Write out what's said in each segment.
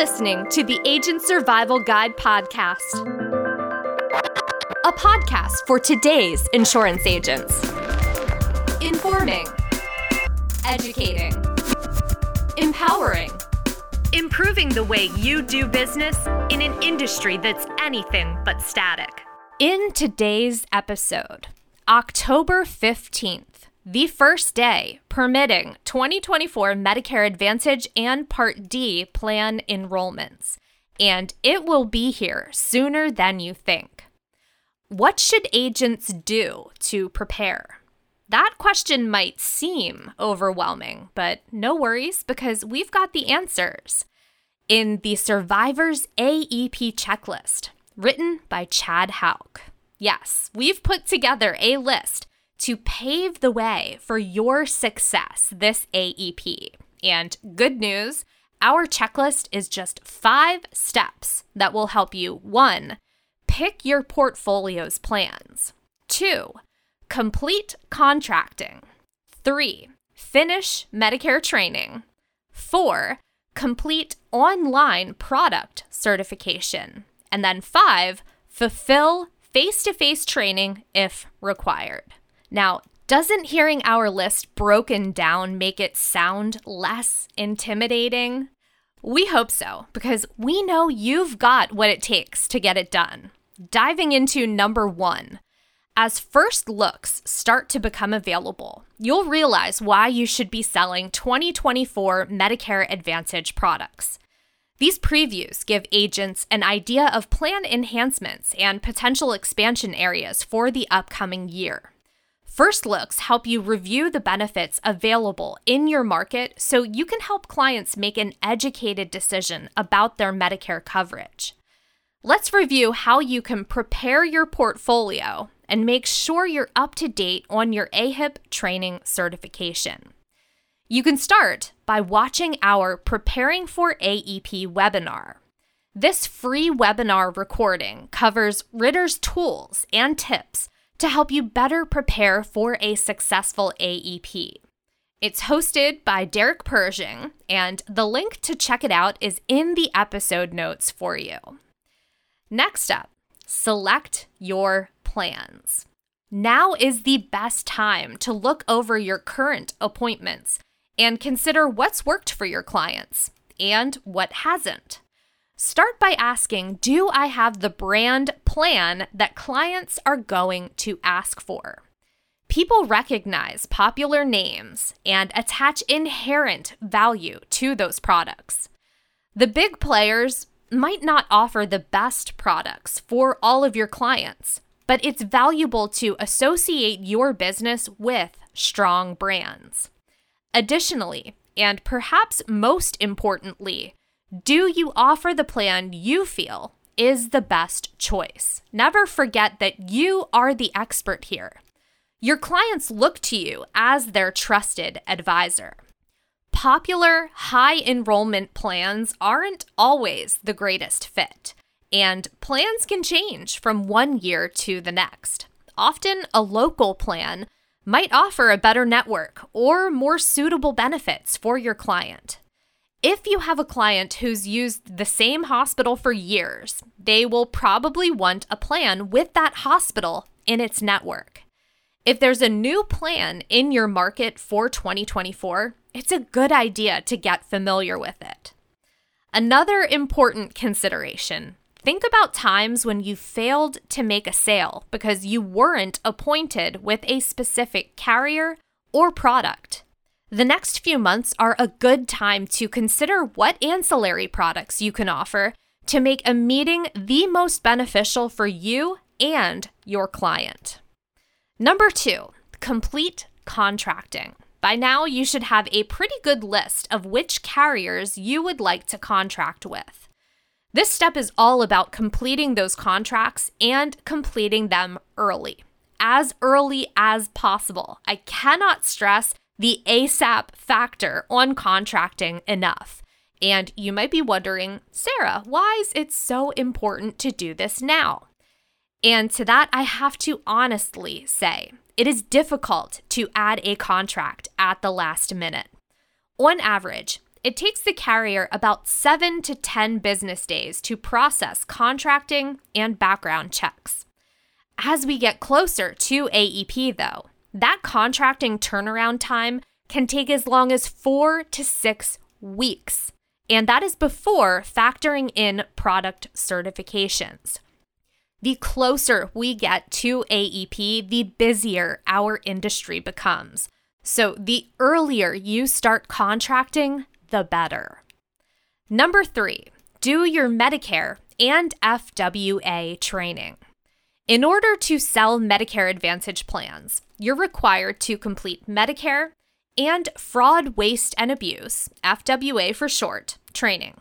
listening to the Agent Survival Guide podcast, a podcast for today's insurance agents. Informing, educating, empowering, improving the way you do business in an industry that's anything but static. In today's episode, October 15th, the first day permitting 2024 Medicare Advantage and Part D plan enrollments, and it will be here sooner than you think. What should agents do to prepare? That question might seem overwhelming, but no worries because we've got the answers. In the Survivors AEP checklist, written by Chad Hauk. Yes, we've put together a list to pave the way for your success this AEP. And good news, our checklist is just five steps that will help you one, pick your portfolio's plans, two, complete contracting, three, finish Medicare training, four, complete online product certification, and then five, fulfill face to face training if required. Now, doesn't hearing our list broken down make it sound less intimidating? We hope so, because we know you've got what it takes to get it done. Diving into number one. As first looks start to become available, you'll realize why you should be selling 2024 Medicare Advantage products. These previews give agents an idea of plan enhancements and potential expansion areas for the upcoming year. First looks help you review the benefits available in your market so you can help clients make an educated decision about their Medicare coverage. Let's review how you can prepare your portfolio and make sure you're up to date on your AHIP training certification. You can start by watching our Preparing for AEP webinar. This free webinar recording covers Ritter's tools and tips to help you better prepare for a successful AEP. It's hosted by Derek Pershing, and the link to check it out is in the episode notes for you. Next up, select your plans. Now is the best time to look over your current appointments and consider what's worked for your clients and what hasn't. Start by asking Do I have the brand plan that clients are going to ask for? People recognize popular names and attach inherent value to those products. The big players might not offer the best products for all of your clients, but it's valuable to associate your business with strong brands. Additionally, and perhaps most importantly, do you offer the plan you feel is the best choice? Never forget that you are the expert here. Your clients look to you as their trusted advisor. Popular high enrollment plans aren't always the greatest fit, and plans can change from one year to the next. Often, a local plan might offer a better network or more suitable benefits for your client. If you have a client who's used the same hospital for years, they will probably want a plan with that hospital in its network. If there's a new plan in your market for 2024, it's a good idea to get familiar with it. Another important consideration think about times when you failed to make a sale because you weren't appointed with a specific carrier or product. The next few months are a good time to consider what ancillary products you can offer to make a meeting the most beneficial for you and your client. Number two, complete contracting. By now, you should have a pretty good list of which carriers you would like to contract with. This step is all about completing those contracts and completing them early, as early as possible. I cannot stress the ASAP factor on contracting enough. And you might be wondering, Sarah, why is it so important to do this now? And to that, I have to honestly say, it is difficult to add a contract at the last minute. On average, it takes the carrier about 7 to 10 business days to process contracting and background checks. As we get closer to AEP, though, that contracting turnaround time can take as long as four to six weeks. And that is before factoring in product certifications. The closer we get to AEP, the busier our industry becomes. So the earlier you start contracting, the better. Number three, do your Medicare and FWA training. In order to sell Medicare Advantage plans, you're required to complete Medicare and Fraud, Waste, and Abuse, FWA for short, training.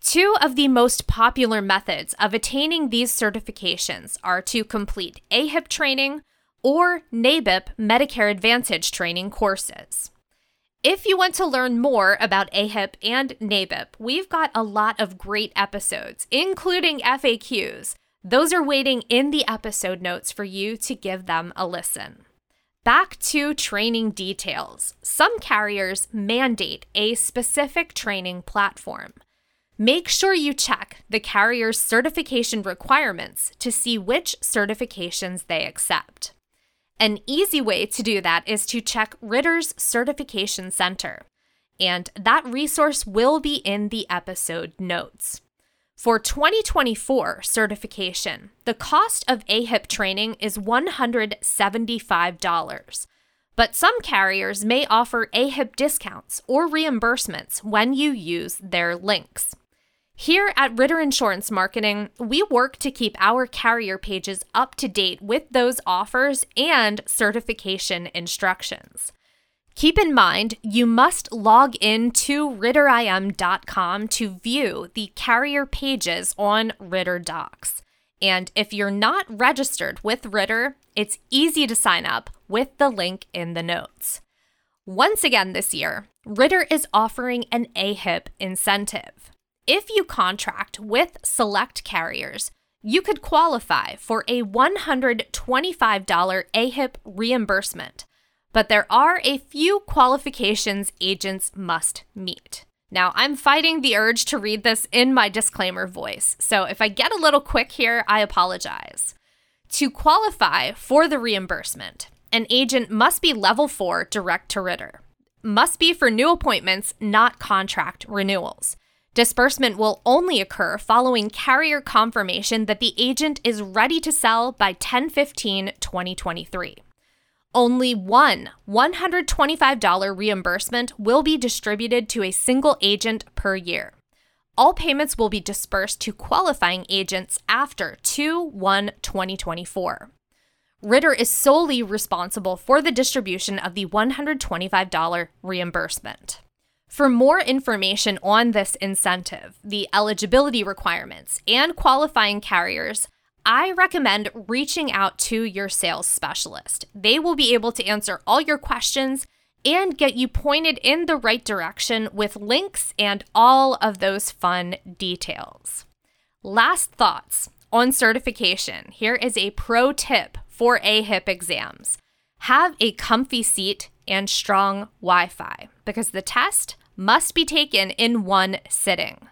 Two of the most popular methods of attaining these certifications are to complete AHIP training or NABIP Medicare Advantage training courses. If you want to learn more about AHIP and NABIP, we've got a lot of great episodes, including FAQs. Those are waiting in the episode notes for you to give them a listen. Back to training details. Some carriers mandate a specific training platform. Make sure you check the carrier's certification requirements to see which certifications they accept. An easy way to do that is to check Ritter's Certification Center, and that resource will be in the episode notes. For 2024 certification, the cost of AHIP training is $175, but some carriers may offer AHIP discounts or reimbursements when you use their links. Here at Ritter Insurance Marketing, we work to keep our carrier pages up to date with those offers and certification instructions. Keep in mind, you must log in to ritterim.com to view the carrier pages on Ritter Docs. And if you're not registered with Ritter, it's easy to sign up with the link in the notes. Once again this year, Ritter is offering an AHIP incentive. If you contract with select carriers, you could qualify for a $125 AHIP reimbursement, but there are a few qualifications agents must meet. Now, I'm fighting the urge to read this in my disclaimer voice, so if I get a little quick here, I apologize. To qualify for the reimbursement, an agent must be level 4 direct to Ritter. Must be for new appointments, not contract renewals. Disbursement will only occur following carrier confirmation that the agent is ready to sell by 10/15, 2023. Only one $125 reimbursement will be distributed to a single agent per year. All payments will be dispersed to qualifying agents after 2 1 2024. Ritter is solely responsible for the distribution of the $125 reimbursement. For more information on this incentive, the eligibility requirements, and qualifying carriers, I recommend reaching out to your sales specialist. They will be able to answer all your questions and get you pointed in the right direction with links and all of those fun details. Last thoughts on certification. Here is a pro tip for AHIP exams have a comfy seat and strong Wi Fi because the test must be taken in one sitting.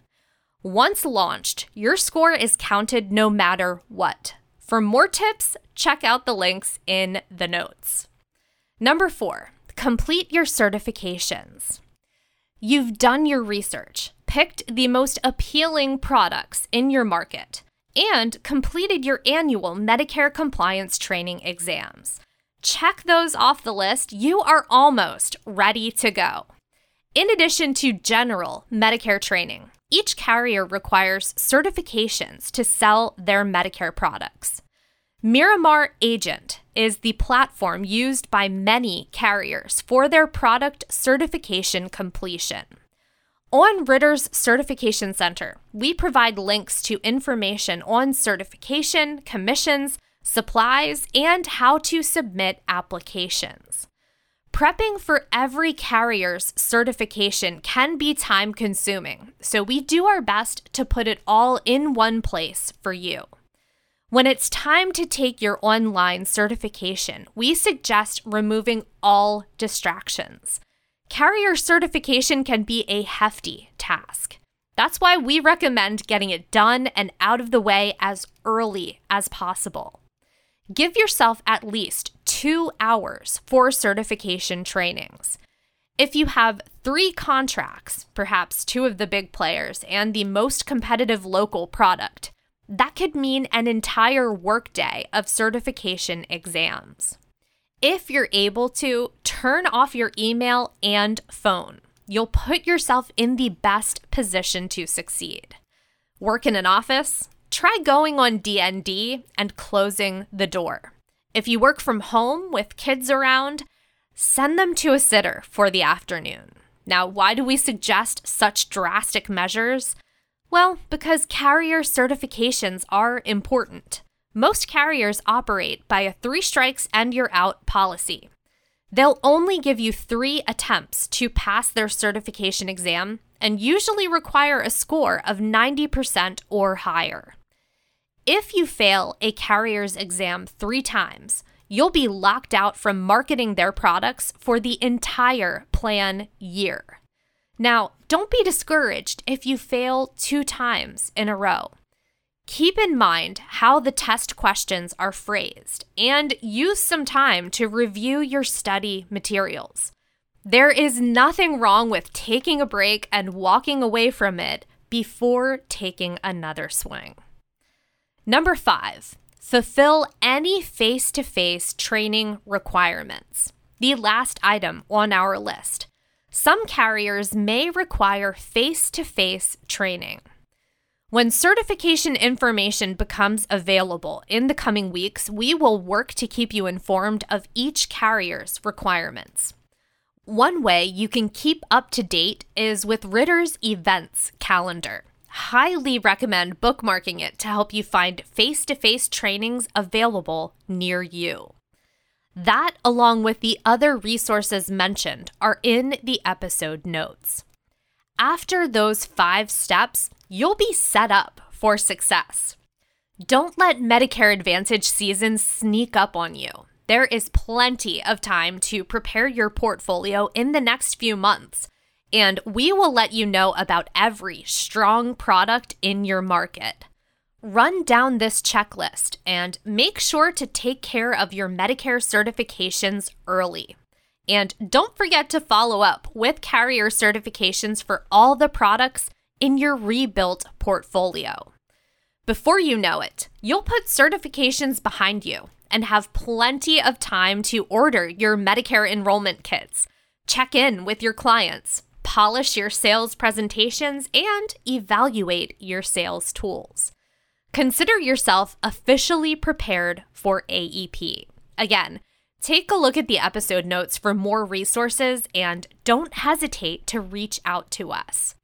Once launched, your score is counted no matter what. For more tips, check out the links in the notes. Number four, complete your certifications. You've done your research, picked the most appealing products in your market, and completed your annual Medicare compliance training exams. Check those off the list. You are almost ready to go. In addition to general Medicare training, each carrier requires certifications to sell their Medicare products. Miramar Agent is the platform used by many carriers for their product certification completion. On Ritter's Certification Center, we provide links to information on certification, commissions, supplies, and how to submit applications. Prepping for every carrier's certification can be time consuming, so we do our best to put it all in one place for you. When it's time to take your online certification, we suggest removing all distractions. Carrier certification can be a hefty task. That's why we recommend getting it done and out of the way as early as possible. Give yourself at least two hours for certification trainings. If you have three contracts, perhaps two of the big players, and the most competitive local product, that could mean an entire workday of certification exams. If you're able to, turn off your email and phone. You'll put yourself in the best position to succeed. Work in an office? Try going on DND and closing the door. If you work from home with kids around, send them to a sitter for the afternoon. Now, why do we suggest such drastic measures? Well, because carrier certifications are important. Most carriers operate by a three strikes and you're out policy. They'll only give you three attempts to pass their certification exam and usually require a score of 90% or higher. If you fail a carrier's exam three times, you'll be locked out from marketing their products for the entire plan year. Now, don't be discouraged if you fail two times in a row. Keep in mind how the test questions are phrased and use some time to review your study materials. There is nothing wrong with taking a break and walking away from it before taking another swing. Number five, fulfill any face to face training requirements. The last item on our list. Some carriers may require face to face training. When certification information becomes available in the coming weeks, we will work to keep you informed of each carrier's requirements. One way you can keep up to date is with Ritter's events calendar. Highly recommend bookmarking it to help you find face to face trainings available near you. That, along with the other resources mentioned, are in the episode notes. After those five steps, you'll be set up for success. Don't let Medicare Advantage season sneak up on you. There is plenty of time to prepare your portfolio in the next few months, and we will let you know about every strong product in your market. Run down this checklist and make sure to take care of your Medicare certifications early. And don't forget to follow up with carrier certifications for all the products in your rebuilt portfolio. Before you know it, you'll put certifications behind you and have plenty of time to order your Medicare enrollment kits, check in with your clients, polish your sales presentations, and evaluate your sales tools. Consider yourself officially prepared for AEP. Again, take a look at the episode notes for more resources and don't hesitate to reach out to us.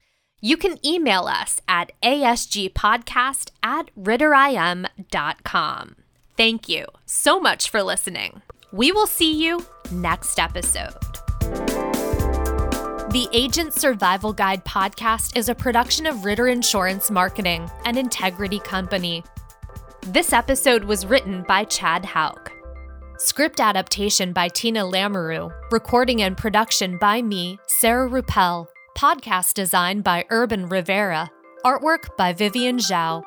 You can email us at asgpodcast at ritterim.com. Thank you so much for listening. We will see you next episode. The Agent Survival Guide podcast is a production of Ritter Insurance Marketing, an integrity company. This episode was written by Chad Hauk. Script adaptation by Tina Lamoreux, recording and production by me, Sarah Rueppel, podcast design by Urban Rivera, artwork by Vivian Zhao.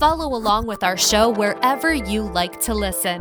Follow along with our show wherever you like to listen.